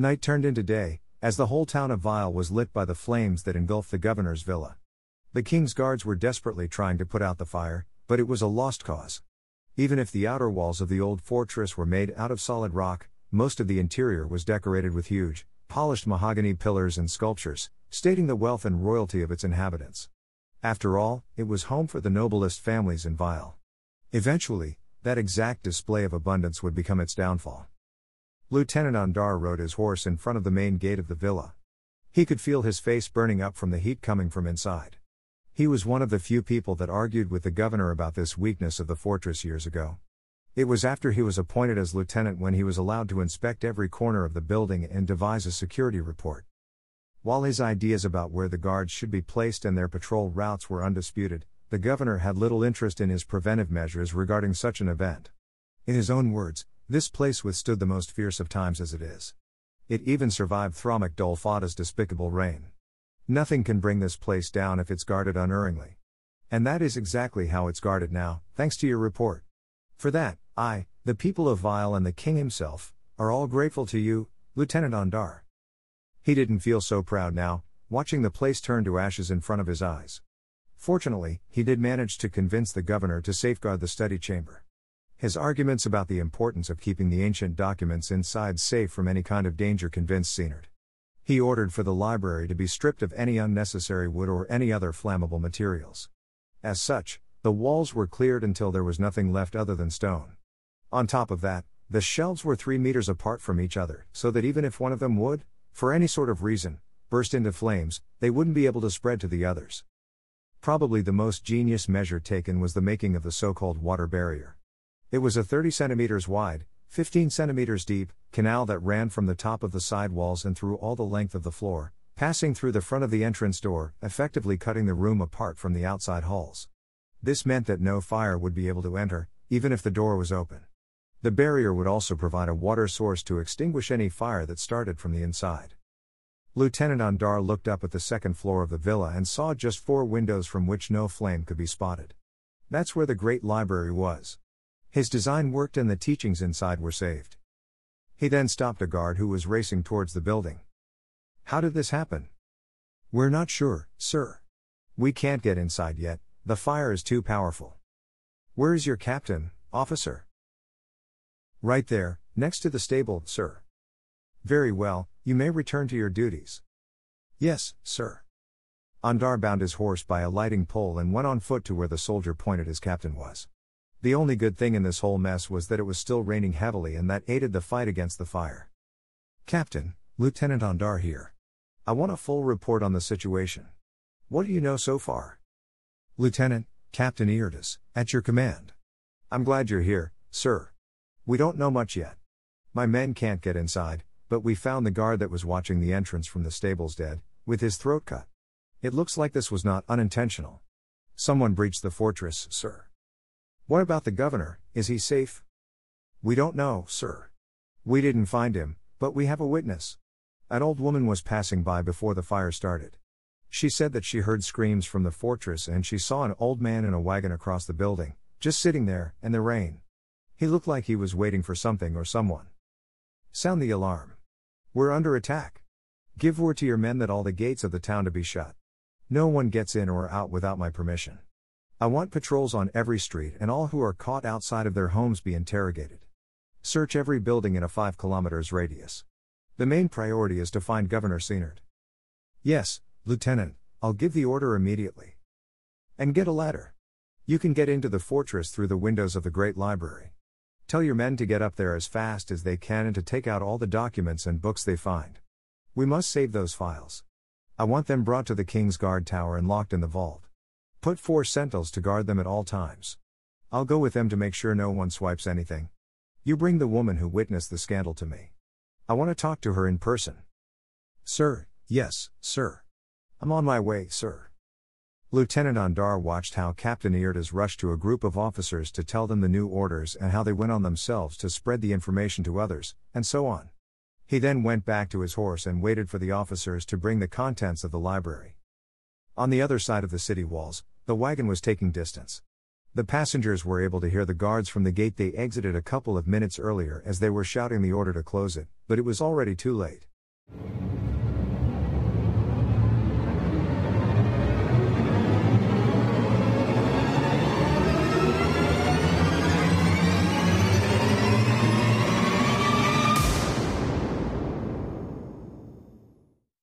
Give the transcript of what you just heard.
Night turned into day, as the whole town of Vile was lit by the flames that engulfed the governor's villa. The king's guards were desperately trying to put out the fire, but it was a lost cause. Even if the outer walls of the old fortress were made out of solid rock, most of the interior was decorated with huge, polished mahogany pillars and sculptures, stating the wealth and royalty of its inhabitants. After all, it was home for the noblest families in Vile. Eventually, that exact display of abundance would become its downfall. Lieutenant Andar rode his horse in front of the main gate of the villa. He could feel his face burning up from the heat coming from inside. He was one of the few people that argued with the governor about this weakness of the fortress years ago. It was after he was appointed as lieutenant when he was allowed to inspect every corner of the building and devise a security report. While his ideas about where the guards should be placed and their patrol routes were undisputed, the governor had little interest in his preventive measures regarding such an event. In his own words, this place withstood the most fierce of times as it is. It even survived Thramak Dol Fada's despicable reign. Nothing can bring this place down if it's guarded unerringly. And that is exactly how it's guarded now, thanks to your report. For that, I, the people of Vile and the king himself, are all grateful to you, Lieutenant Andar. He didn't feel so proud now, watching the place turn to ashes in front of his eyes. Fortunately, he did manage to convince the governor to safeguard the study chamber. His arguments about the importance of keeping the ancient documents inside safe from any kind of danger convinced Scenard. He ordered for the library to be stripped of any unnecessary wood or any other flammable materials. As such, the walls were cleared until there was nothing left other than stone. On top of that, the shelves were three meters apart from each other, so that even if one of them would, for any sort of reason, burst into flames, they wouldn't be able to spread to the others. Probably the most genius measure taken was the making of the so called water barrier. It was a 30 centimeters wide, 15 centimeters deep, canal that ran from the top of the side walls and through all the length of the floor, passing through the front of the entrance door, effectively cutting the room apart from the outside halls. This meant that no fire would be able to enter, even if the door was open. The barrier would also provide a water source to extinguish any fire that started from the inside. Lieutenant Andar looked up at the second floor of the villa and saw just four windows from which no flame could be spotted. That's where the great library was. His design worked and the teachings inside were saved. He then stopped a guard who was racing towards the building. How did this happen? We're not sure, sir. We can't get inside yet, the fire is too powerful. Where is your captain, officer? Right there, next to the stable, sir. Very well, you may return to your duties. Yes, sir. Andar bound his horse by a lighting pole and went on foot to where the soldier pointed his captain was. The only good thing in this whole mess was that it was still raining heavily and that aided the fight against the fire. Captain, Lieutenant Andar here. I want a full report on the situation. What do you know so far? Lieutenant, Captain Eardis, at your command. I'm glad you're here, sir. We don't know much yet. My men can't get inside, but we found the guard that was watching the entrance from the stables dead, with his throat cut. It looks like this was not unintentional. Someone breached the fortress, sir. What about the governor, is he safe? We don't know, sir. We didn't find him, but we have a witness. An old woman was passing by before the fire started. She said that she heard screams from the fortress and she saw an old man in a wagon across the building, just sitting there, in the rain. He looked like he was waiting for something or someone. Sound the alarm. We're under attack. Give word to your men that all the gates of the town to be shut. No one gets in or out without my permission. I want patrols on every street and all who are caught outside of their homes be interrogated. Search every building in a 5 kilometers radius. The main priority is to find Governor Scenard. Yes, Lieutenant, I'll give the order immediately. And get a ladder. You can get into the fortress through the windows of the Great Library. Tell your men to get up there as fast as they can and to take out all the documents and books they find. We must save those files. I want them brought to the King's Guard Tower and locked in the vault. Put four sentinels to guard them at all times. I'll go with them to make sure no one swipes anything. You bring the woman who witnessed the scandal to me. I want to talk to her in person. Sir, yes, sir. I'm on my way, sir. Lieutenant Andar watched how Captain Eardis rushed to a group of officers to tell them the new orders and how they went on themselves to spread the information to others, and so on. He then went back to his horse and waited for the officers to bring the contents of the library. On the other side of the city walls, the wagon was taking distance. The passengers were able to hear the guards from the gate they exited a couple of minutes earlier as they were shouting the order to close it, but it was already too late.